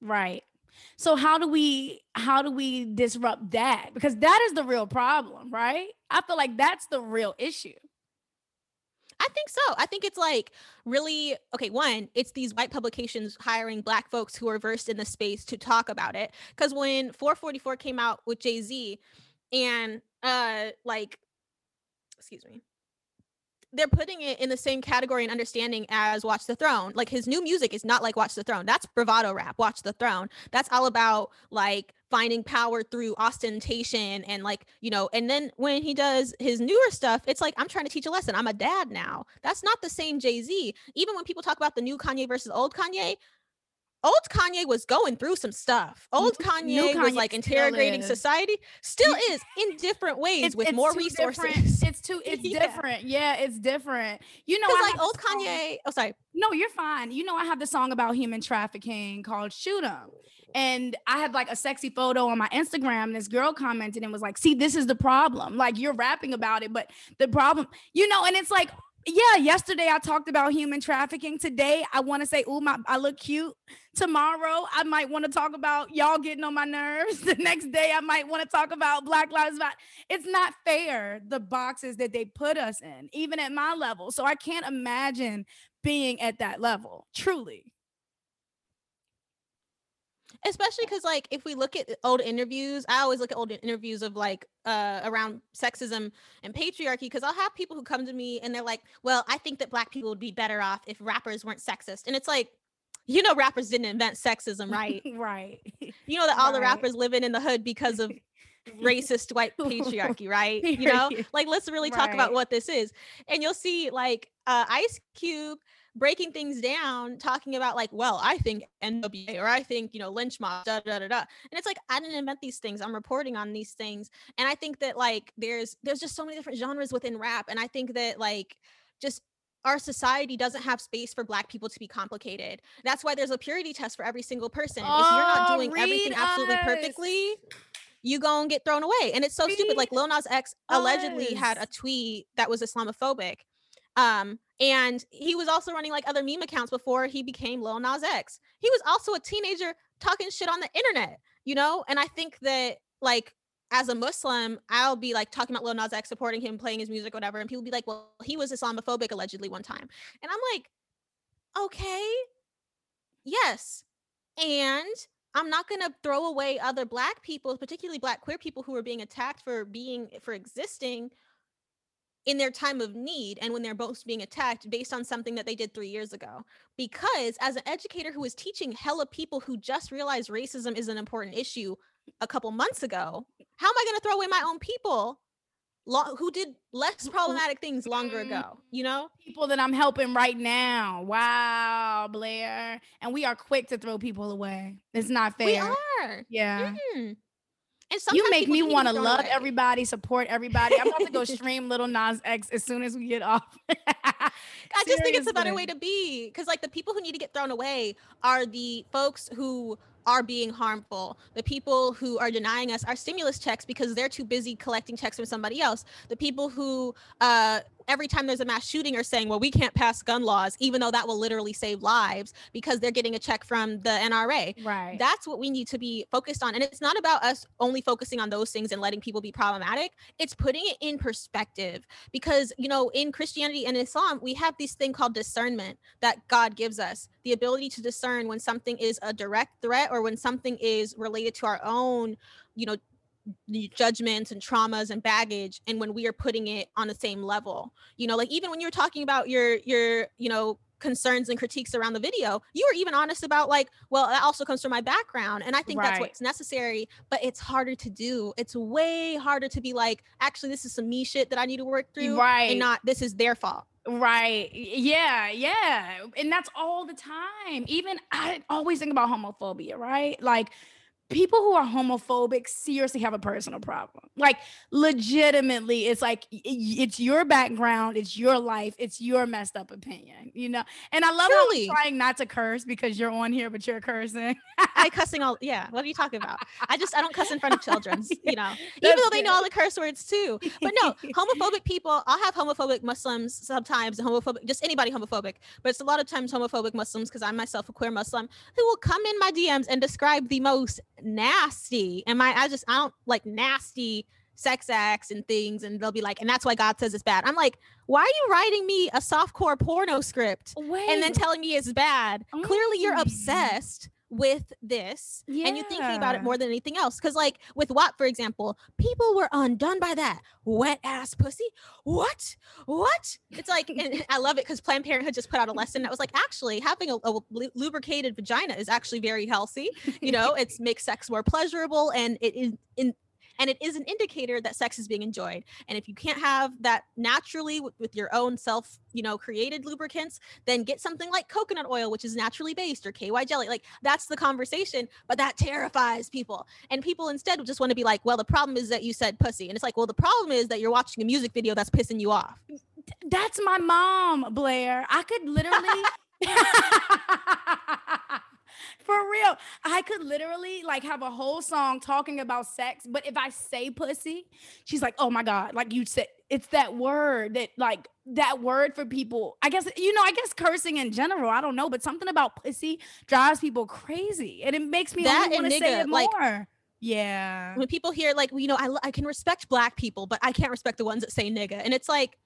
Right. So how do we how do we disrupt that? Because that is the real problem, right? I feel like that's the real issue. I think so. I think it's like really okay. One, it's these white publications hiring black folks who are versed in the space to talk about it. Because when 444 came out with Jay Z, and uh, like, excuse me, they're putting it in the same category and understanding as Watch the Throne. Like his new music is not like Watch the Throne. That's bravado rap. Watch the Throne. That's all about like finding power through ostentation and like you know and then when he does his newer stuff it's like i'm trying to teach a lesson i'm a dad now that's not the same jay-z even when people talk about the new kanye versus old kanye old kanye was going through some stuff old New kanye, was like interrogating is. society still is in different ways It's- with it's more resources different. It's too it's Yeah. different. Yeah, it's different. You know, I like old kanye oh sorry No, you're fine. You know, I have the song about human trafficking called Shoot 'em. And I had like a sexy photo on my Instagram. This girl commented and was like, see, this is the problem. Like you're rapping about it, but the problem, you know, and it's like, yeah, yesterday I talked about human trafficking. Today I want to say, oh my, I look cute. Tomorrow I might want to talk about y'all getting on my nerves. The next day I might want to talk about Black Lives Matter. It's not fair, the boxes that they put us in, even at my level. So I can't imagine being at that level, truly. Especially because like if we look at old interviews i always look at old interviews of like uh around sexism and patriarchy because i'll have people who come to me and they're like well i think that black people would be better off if rappers weren't sexist. And it's like you know rappers didn't invent sexism right? Right. you know that all the rappers living in the hood because of racist white patriarchy right? You know? Like let's really talk about what this is. And you'll see like uh ice cube breaking things down talking about like well i think nwa or i think you know lynch mob da da da da. And it's like i didn't invent these things. I'm reporting on these things. And i think that like there's there's just so many different genres within rap. And i think that like just our society doesn't have space for black people to be complicated. That's why there's a purity test for every single person. If you're not Oh, doing everything read absolutely perfectly you gonna get thrown away. And it's so stupid. Like Lil Nas X allegedly had a tweet that was Islamophobic. Um, and he was also running like other meme accounts before he became Lil Nas X. He was also a teenager talking shit on the internet, you know? And I think that like as a Muslim, I'll be like talking about Lil Nas X, supporting him, playing his music, whatever. And people be like, well, he was Islamophobic allegedly one time. And I'm like, okay, yes. And I'm not going to throw away other black people, particularly black queer people who are being attacked for being for existing in their time of need and when they're both being attacked based on something that they did three years ago. Because as an educator who is teaching hella people who just realized racism is an important issue a couple months ago, how am I going to throw away my own people lo- who did less problematic things longer ago? You know, People that I'm helping right now. Wow, Blair. And we are quick to throw people away. It's not fair. we are. Yeah. Mhm. And You make me want to love away. everybody, support everybody. I'm about to go stream Lil Nas X as soon as we get off. I just think it's a better way to be because, like, the people who need to get thrown away are the folks who are being harmful, the people who are denying us our stimulus checks because they're too busy collecting checks from somebody else, the people who, uh, every time there's a mass shooting, are saying, well, we can't pass gun laws, even though that will literally save lives because they're getting a check from the NRA. Right. That's what we need to be focused on. And it's not about us only focusing on those things and letting people be problematic. It's putting it in perspective because, you know, in Christianity and Islam, we have this thing called discernment that God gives us the ability to discern when something is a direct threat or when something is related to our own, you know, the judgments and traumas and baggage and when we are putting it on the same level you know like even when you're talking about your your you know concerns and critiques around the video you were even honest about like well that also comes from my background and i think that's what's necessary but it's harder to do it's way harder to be like actually this is some me shit that i need to work through right. and not this is their fault Right. Yeah. Yeah. And that's all the time. Even I always think about homophobia, right? Like people who are homophobic seriously have a personal problem. Like legitimately, it's like it's your background, it's your life, it's your messed up opinion, you know? And I love Truly. how I'm trying not to curse because you're on here, but you're cursing. i cussing all yeah what are you talking about i just i don't cuss in front of children you know even though they know all the curse words too but no homophobic people i'll have homophobic muslims sometimes homophobic just anybody homophobic but it's a lot of times homophobic muslims because i'm myself a queer muslim who will come in my dms and describe the most nasty and my i just i don't like nasty sex acts and things and they'll be like and that's why god says it's bad i'm like why are you writing me a softcore porno script Wait. and then telling me it's bad clearly you're Mm. obsessed with this yeah. and you're thinking about it more than anything else because like with WAP for example people were undone by that wet ass pussy. What? What? It's like and i love it because planned parenthood just put out a lesson that was like actually having a, a lubricated vagina is actually very healthy you know? It makes sex more pleasurable and it is in and it is an indicator that sex is being enjoyed and if you can't have that naturally with, with your own self you know created lubricants then get something like coconut oil which is naturally based or ky jelly like that's the conversation but that terrifies people and people instead just want to be like well the problem is that you said pussy and it's like well the problem is that you're watching a music video that's pissing you off mm, That's my mom, Blair. I could literally For real. I could literally like have a whole song talking about sex, but if I say pussy, she's like, "Oh my god." Like you said it's that word that like that word for people. I guess you know, I guess cursing in general, I don't know, but something about pussy drives people crazy and it makes me That want to say it like- Yeah. when people hear like well, you know I, I can respect black people but i can't respect the ones that say nigga and it's like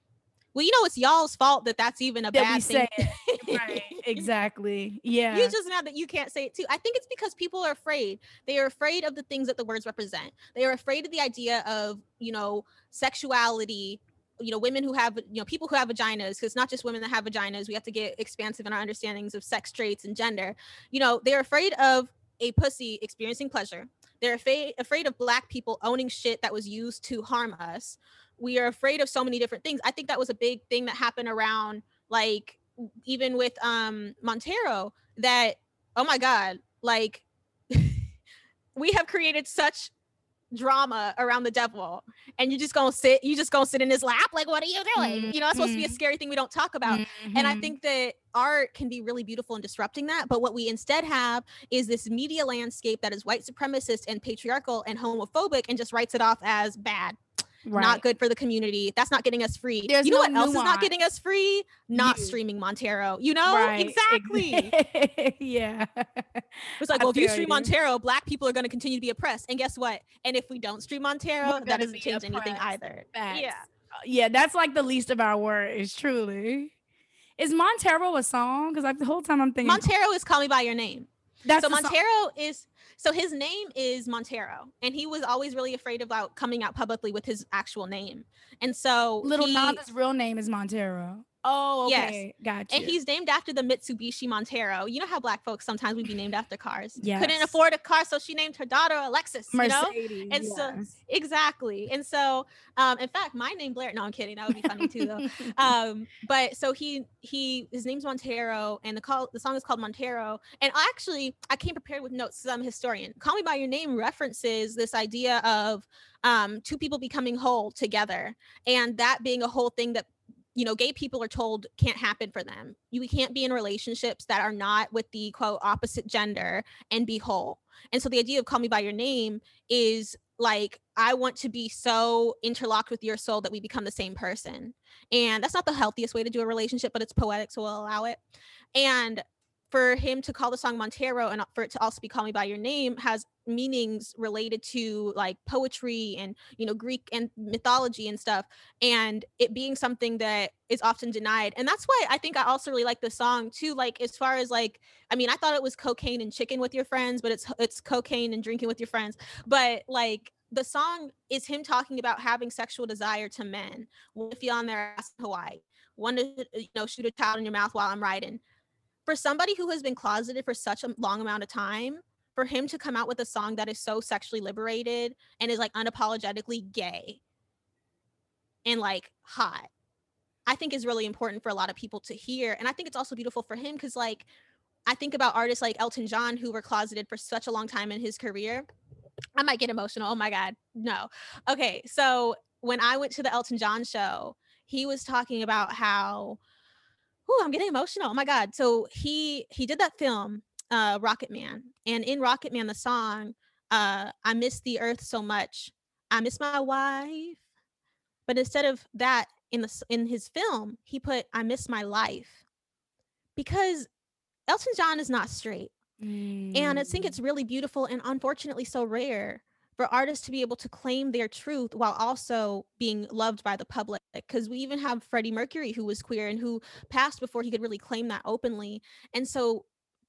well you know it's y'all's fault that that's even a That bad say thing. Right. Exactly. Yeah. You just know that you can't say it too. I think it's because people are afraid. They are afraid of the things that the words represent. They are afraid of the idea of, you know, sexuality. You know, women who have, you know, people who have vaginas, because it's not just women that have vaginas. We have to get expansive in our understandings of sex traits and gender. You know, they're afraid of a pussy experiencing pleasure. They're afraid afraid of black people owning shit that was used to harm us. We are afraid of so many different things. I think that was a big thing that happened around like even with um Montero that oh my god like we have created such drama around the devil and you just gonna sit you just gonna sit in his lap like what are you doing you know it's supposed to be a Mhm. scary thing we don't talk about and I Mhm. think that art can be really beautiful in disrupting that. But what we instead have is this media landscape that is white supremacist and patriarchal and homophobic and just writes it off as bad, right. not good for the community. That's not getting us free. There's you know no what else is not getting us free? Not You. streaming Montero. You know? Right, Exactly. yeah. It's like, I well, if you stream you. Montero, black people are going to continue to be oppressed. And guess what? And if we don't stream Montero, that doesn't change anything either. Facts. Yeah. Uh, Yeah, that's like the least of our worries, truly. Is Montero a song? Because like the whole time I'm thinking Montero is Call Me By Your Name. That's so song. Montero is so his name is Montero, and he was always really afraid about coming out publicly with his actual name. And so Little he, Nas' real name is Montero. Oh, Yes. Gotcha. and he's named after the Mitsubishi Montero. You know how black folks sometimes we be named after cars. Yeah. Couldn't afford a car, so she named her daughter Alexis. You know? Mercedes. And so- yes. Exactly. And so, um, in fact, my name Blair. No, I'm kidding. That would be funny too, though. um but so he he his name's montero and the call the song is called montero and I actually i came prepared with notes because i'm a historian call me by your name references this idea of um two people becoming whole together and that being a whole thing that you know gay people are told can't happen for them. You we can't be in relationships that are not with the quote opposite gender and be whole. And so the idea of call me by your name is like i want to be so interlocked with your soul that we become the same person. And that's not the healthiest way to do a relationship but it's poetic so we'll allow it. And for him to call the song montero and uh, for it to also be call me by your name has meanings related to like poetry and you know greek and mythology and stuff and it being something that is often denied and that's why i think i also really like the song too like as far as like i mean i thought it was cocaine and chicken with your friends but it's it's cocaine and drinking with your friends but like the song is him talking about having sexual desire to men. One to feel on their ass in hawaii? One to uh, you know shoot a child in your mouth while i'm riding for somebody who has been closeted for such a long amount of time for him to come out with a song that is so sexually liberated and is like unapologetically gay and like hot i think is really important for a lot of people to hear and i think it's also beautiful for him because like i think about artists like elton john who were closeted for such a long time in his career i might get emotional oh my god no. Okay so when i went to the elton john show he was talking about how Ooh, I'm getting emotional. Oh my god! So he he did that film, uh, Rocket Man, and in Rocket Man, the song, uh, "I miss the Earth so much, I miss my wife," but instead of that, in the in his film, he put "I miss my life," because Elton John is not straight, and I think Mm. it's really beautiful and unfortunately so rare for artists to be able to claim their truth while also being loved by the public. Because we even have Freddie Mercury, who was queer and who passed before he could really claim that openly. And so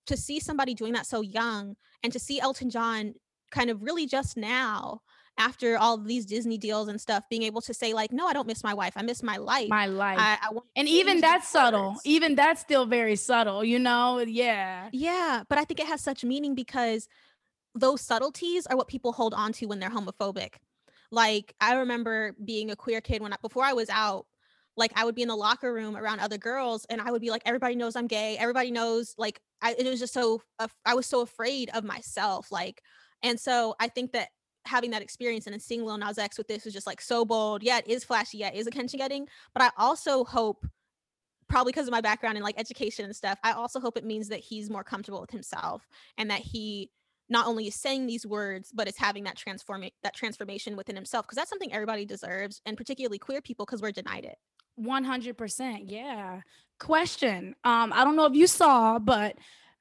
to see somebody doing that so young and to see Elton John kind of really just now after all these Disney deals and stuff being able to say like no I don't miss my wife I miss my life my life. I, I and even that's subtle. words. Even that's still very subtle, you know? Yeah. Yeah, but I think it has such meaning because those subtleties are what people hold on to when they're homophobic. Like I remember being a queer kid when I, before I was out, like I would be in the locker room around other girls and I would be like everybody knows I'm gay. Everybody knows like I it was just so af- I was so afraid of myself like and so I think that having that experience and then seeing Lil Nas X with this was just like so bold. Yeah, it is flashy. Yeah, it is attention getting, but I also hope probably because of my background in like education and stuff, I also hope it means that he's more comfortable with himself and that he not only is saying these words, but is having that transform that transformation within himself because that's something everybody deserves, and particularly queer people because we're denied it. 100%. Yeah. Question. Um, I don't know if you saw, but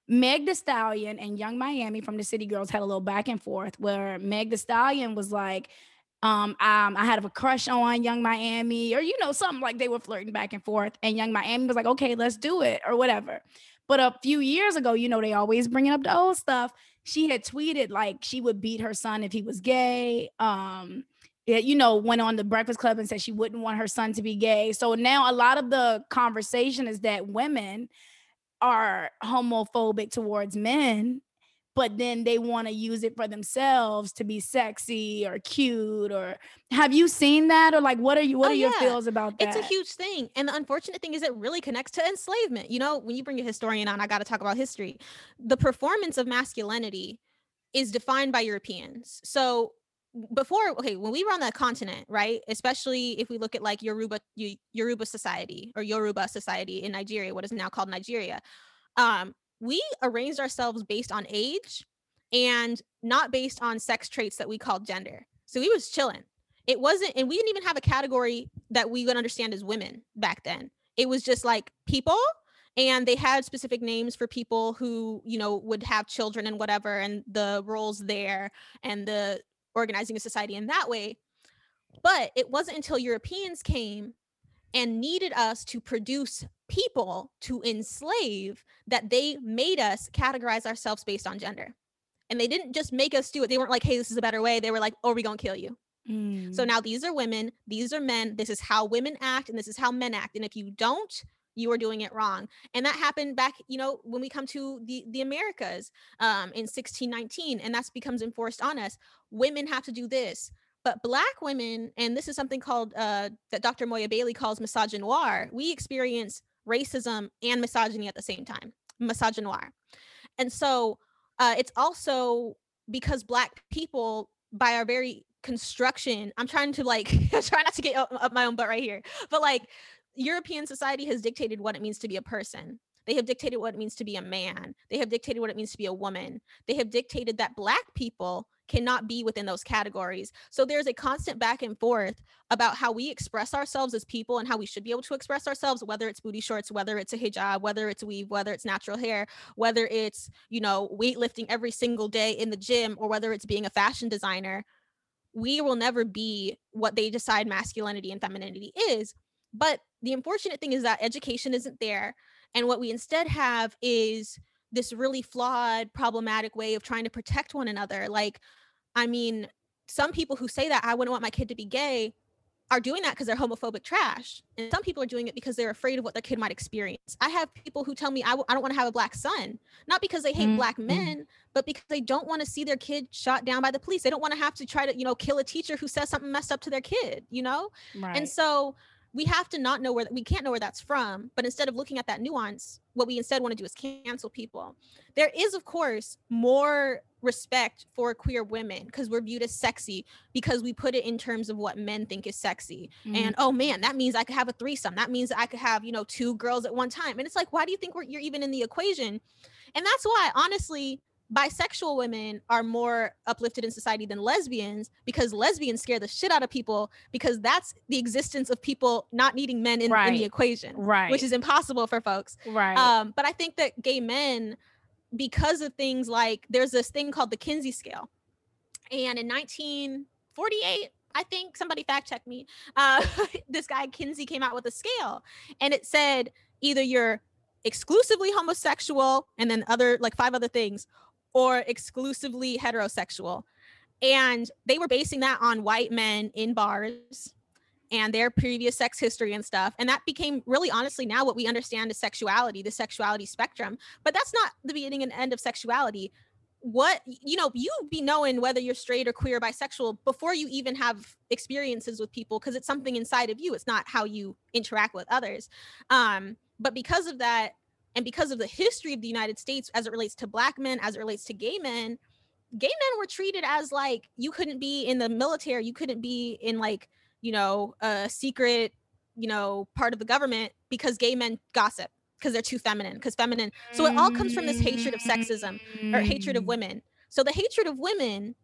Meg the Stallion and Yung Miami from the City Girls had a little back and forth where Meg the Stallion was like, um, um, I had a crush on Yung Miami, or you know, something like they were flirting back and forth. And Yung Miami was like, okay, let's do it, or whatever. But a few years ago, you know, they always bringing up the old stuff. She had tweeted like she would beat her son if he was gay. Um, you know, went on the Breakfast Club and said she wouldn't want her son to be gay. So now a lot of the conversation is that women are homophobic towards men, but then they want to use it for themselves to be sexy or cute. Or have you seen that? Or like, what are you? What Oh, are your feels about that? It's a huge thing. And the unfortunate thing is it really connects to enslavement. You know, when you bring a historian on, I got to talk about history. The performance of masculinity is defined by Europeans. So before okay when we were on that continent right especially if we look at like yoruba Yo- yoruba society or yoruba society in nigeria what is now called nigeria um we arranged ourselves based on age and not based on sex traits that we called gender. So we was chilling. It wasn't and we didn't even have a category that we would understand as women back then. It was just like people and they had specific names for people who you know would have children and whatever and the roles there and the organizing a society in that way. But it wasn't until europeans came and needed us to produce people to enslave that they made us categorize ourselves based on gender. And they didn't just make us do it. They weren't like, hey, this is a better way. They were like, oh, we're going to kill you. Mm. So now these are women, these are men. This is how women act, and this is how men act. And if you don't, you are doing it wrong. And that happened back, you know, when we come to the the Americas um, in 1619, and that's becomes enforced on us. Women have to do this. But black women, and this is something called uh, that Dr. Moya Bailey calls misogynoir, we experience racism and misogyny at the same time, misogynoir. And so uh, it's also because black people, by our very construction, I'm trying to like try not to get up, up my own butt right here, but like European society has dictated what it means to be a person. They have dictated what it means to be a man. They have dictated what it means to be a woman. They have dictated that Black people cannot be within those categories. So there's a constant back and forth about how we express ourselves as people and how we should be able to express ourselves, whether it's booty shorts, whether it's a hijab, whether it's weave, whether it's natural hair, whether it's, you know, weightlifting every single day in the gym, or whether it's being a fashion designer. We will never be what they decide masculinity and femininity is. But the unfortunate thing is that education isn't there. And what we instead have is this really flawed, problematic way of trying to protect one another. Like, I mean, some people who say that I wouldn't want my kid to be gay are doing that because they're homophobic trash. And some people are doing it because they're afraid of what their kid might experience. I have people who tell me I w- I don't want to have a black son, not because they hate mm-hmm. black men, but because they don't want to see their kid shot down by the police. They don't want to have to try to, you know, kill a teacher who says something messed up to their kid, you know? Right. And so we have to not know where we can't know where that's from but instead of looking at that nuance what we instead want to do is cancel people. There is of course more respect for queer women because we're viewed as sexy because we put it in terms of what men think is sexy. Mm-hmm. and oh man that means i could have a threesome. That means i could have you know two girls at one time. And it's like why do you think you're even in the equation? And that's why honestly bisexual women are more uplifted in society than lesbians because lesbians scare the shit out of people because that's the existence of people not needing men in, right. in the equation right which is impossible for folks right um but i think that gay men because of things like there's this thing called the kinsey scale and in 1948 I think somebody fact checked me. Uh, this guy Kinsey came out with a scale, and it said either you're exclusively homosexual and then other like five other things, or exclusively heterosexual. And they were basing that on white men in bars and their previous sex history and stuff. And that became really honestly now what we understand is sexuality, the sexuality spectrum. But that's not the beginning and end of sexuality. What, you know, you be knowing whether you're straight or queer or bisexual before you even have experiences with people because it's something inside of you. It's not how you interact with others. Um, but because of that, and because of the history of the United States as it relates to black men, as it relates to gay men, gay men were treated as like you couldn't be in the military, you couldn't be in like, you know, a secret, you know, part of the government because gay men gossip because they're too feminine, because feminine. So it all comes from this hatred of sexism or hatred of women. So the hatred of women,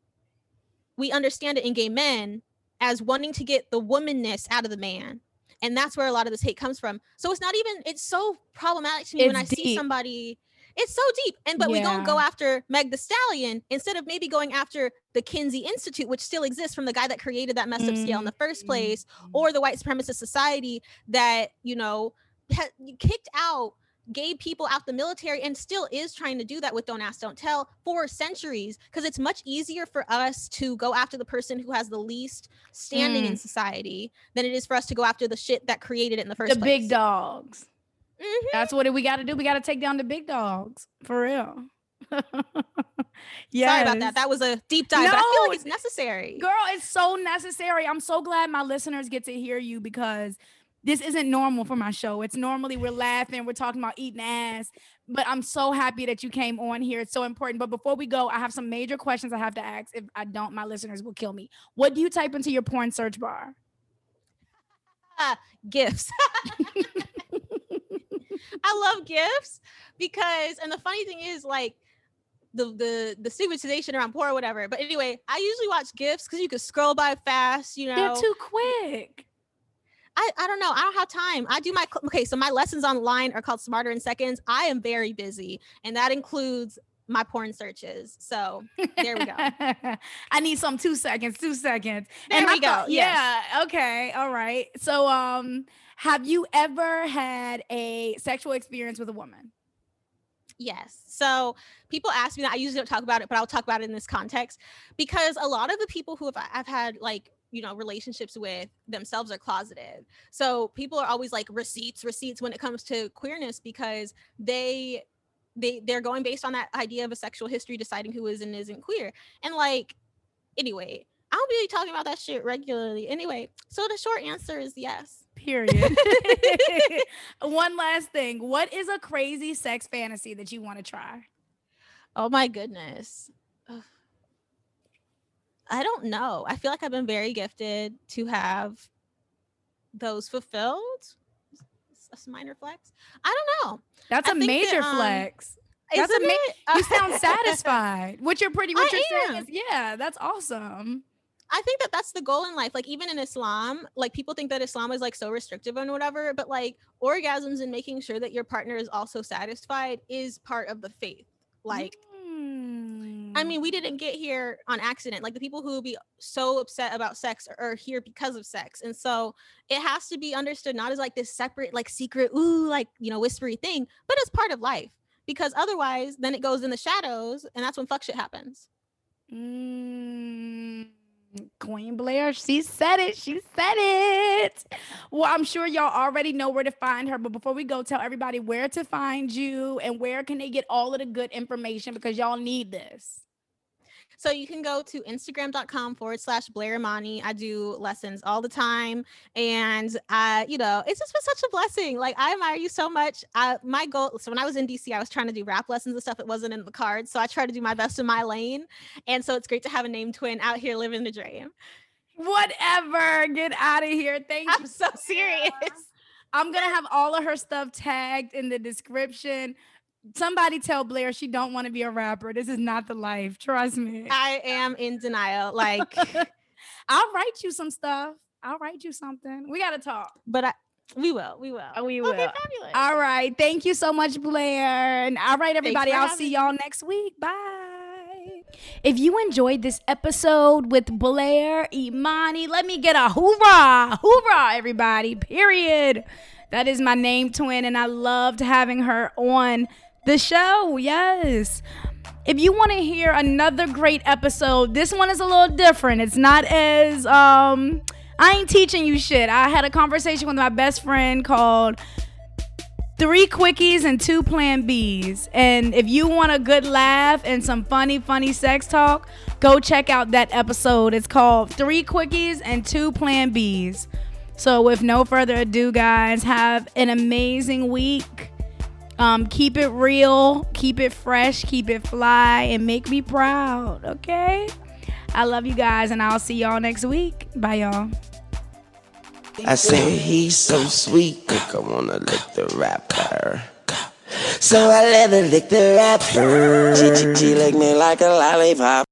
we understand it in gay men as wanting to get the womanness out of the man and that's where a lot of this hate comes from so it's not even it's so problematic to me it's when i deep. see somebody it's so deep and but yeah. we don't go after meg the stallion instead of maybe going after the kinsey institute which still exists from the guy that created that messed up mm-hmm. scale in the first place mm-hmm. or the white supremacist society that you know ha- kicked out gay people out the military and still is trying to do that with don't ask don't tell for centuries because it's much easier for us to go after the person who has the least standing mm. in society than it is for us to go after the shit that created it in the first the place. big dogs. Mm-hmm. that's what we got to do. We got to take down the big dogs for real. Yeah sorry about that. That was a deep dive no, but i feel like it's necessary. girl it's so necessary. I'm so glad my listeners get to hear you because this isn't normal for my show. It's normally we're laughing, we're talking about eating ass, but I'm so happy that you came on here. It's so important. But before we go, I have some major questions I have to ask. If I don't, my listeners will kill me. What do you type into your porn search bar? Uh, gifts. I love gifts because, and the funny thing is, like, the the the stigmatization around porn or whatever. But anyway, I usually watch gifts because you can scroll by fast. You know, they're too quick. I, I don't know. I don't have time. I do my okay. So my lessons online are called Smarter in Seconds. I am very busy, and that includes my porn searches. So there we go. I need some two seconds, two seconds. There and we I go, thought- yes. yeah. Okay. All right. So, um, have you ever had a sexual experience with a woman? Yes. So people ask me that. I usually don't talk about it, but I'll talk about it in this context because a lot of the people who have I've had like you know relationships with themselves are closeted. So people are always like receipts, receipts when it comes to queerness because they they they're going based on that idea of a sexual history, deciding who is and isn't queer. And like anyway, I don't be talking about that shit regularly. Anyway, so the short answer is yes. Period. One last thing. What is a crazy sex fantasy that you want to try? Oh my goodness. I don't know. I feel like I've been very gifted to have those fulfilled. That's a minor flex. I don't know. That's I a think that, major um, flex. That's Isn't? You sound satisfied. What you're pretty. What I you're saying is, yeah, that's awesome. I think that that's the goal in life. Like even in Islam, like people think that Islam is like so restrictive and whatever, but like orgasms and making sure that your partner is also satisfied is part of the faith. Like I mean, we didn't get here on accident. Like the people who be so upset about sex are, are here because of sex. And so it has to be understood not as like this separate, like secret, ooh, like, you know, whispery thing, but as part of life. Because otherwise, then it goes in the shadows and that's when fuck shit happens. Mm, Queen Blair, she said it. She said it. Well, I'm sure y'all already know where to find her, but before we go, tell everybody where to find you and where can they get all of the good information because y'all need this. So you can go to instagram.com forward slash Blair Imani. I do lessons all the time. And uh, you know, it's just been such a blessing. Like I admire you so much. Uh, my goal, so when I was in DC, I was trying to do rap lessons and stuff. It wasn't in the cards. So I try to do my best in my lane. And so it's great to have a name twin out here living the dream. Whatever. Get out of here. Thank I'm you. so serious. I'm gonna have all of her stuff tagged in the description. Somebody tell Blair she don't want to be a rapper. This is not the life. Trust me. I am in denial. Like, I'll write you some stuff. I'll write you something. We gotta talk. but I we will. We will. We Okay, will. fabulous. All right. Thank you so much, Blair. And all right, everybody. I'll see y'all next week. Bye. If you enjoyed this episode with Blair Imani, let me get a hoorah. Hoorah, everybody. Period. That is my name twin, and I loved having her on the show. Yes. If you want to hear another great episode, this one is a little different. It's not as um I ain't teaching you shit. I had a conversation with my best friend called Three Quickies and Two Plan Bs. And if you want a good laugh and some funny, funny sex talk, go check out that episode. It's called Three Quickies and Two Plan Bs. So, with no further ado, guys, have an amazing week. Um, keep it real, keep it fresh, keep it fly, and make me proud, okay? I love you guys, and I'll see y'all next week. Bye, y'all. I say he's so sweet, I wanna lick the rapper. So I let her lick the rapper. She, she, she licked me like a lollipop.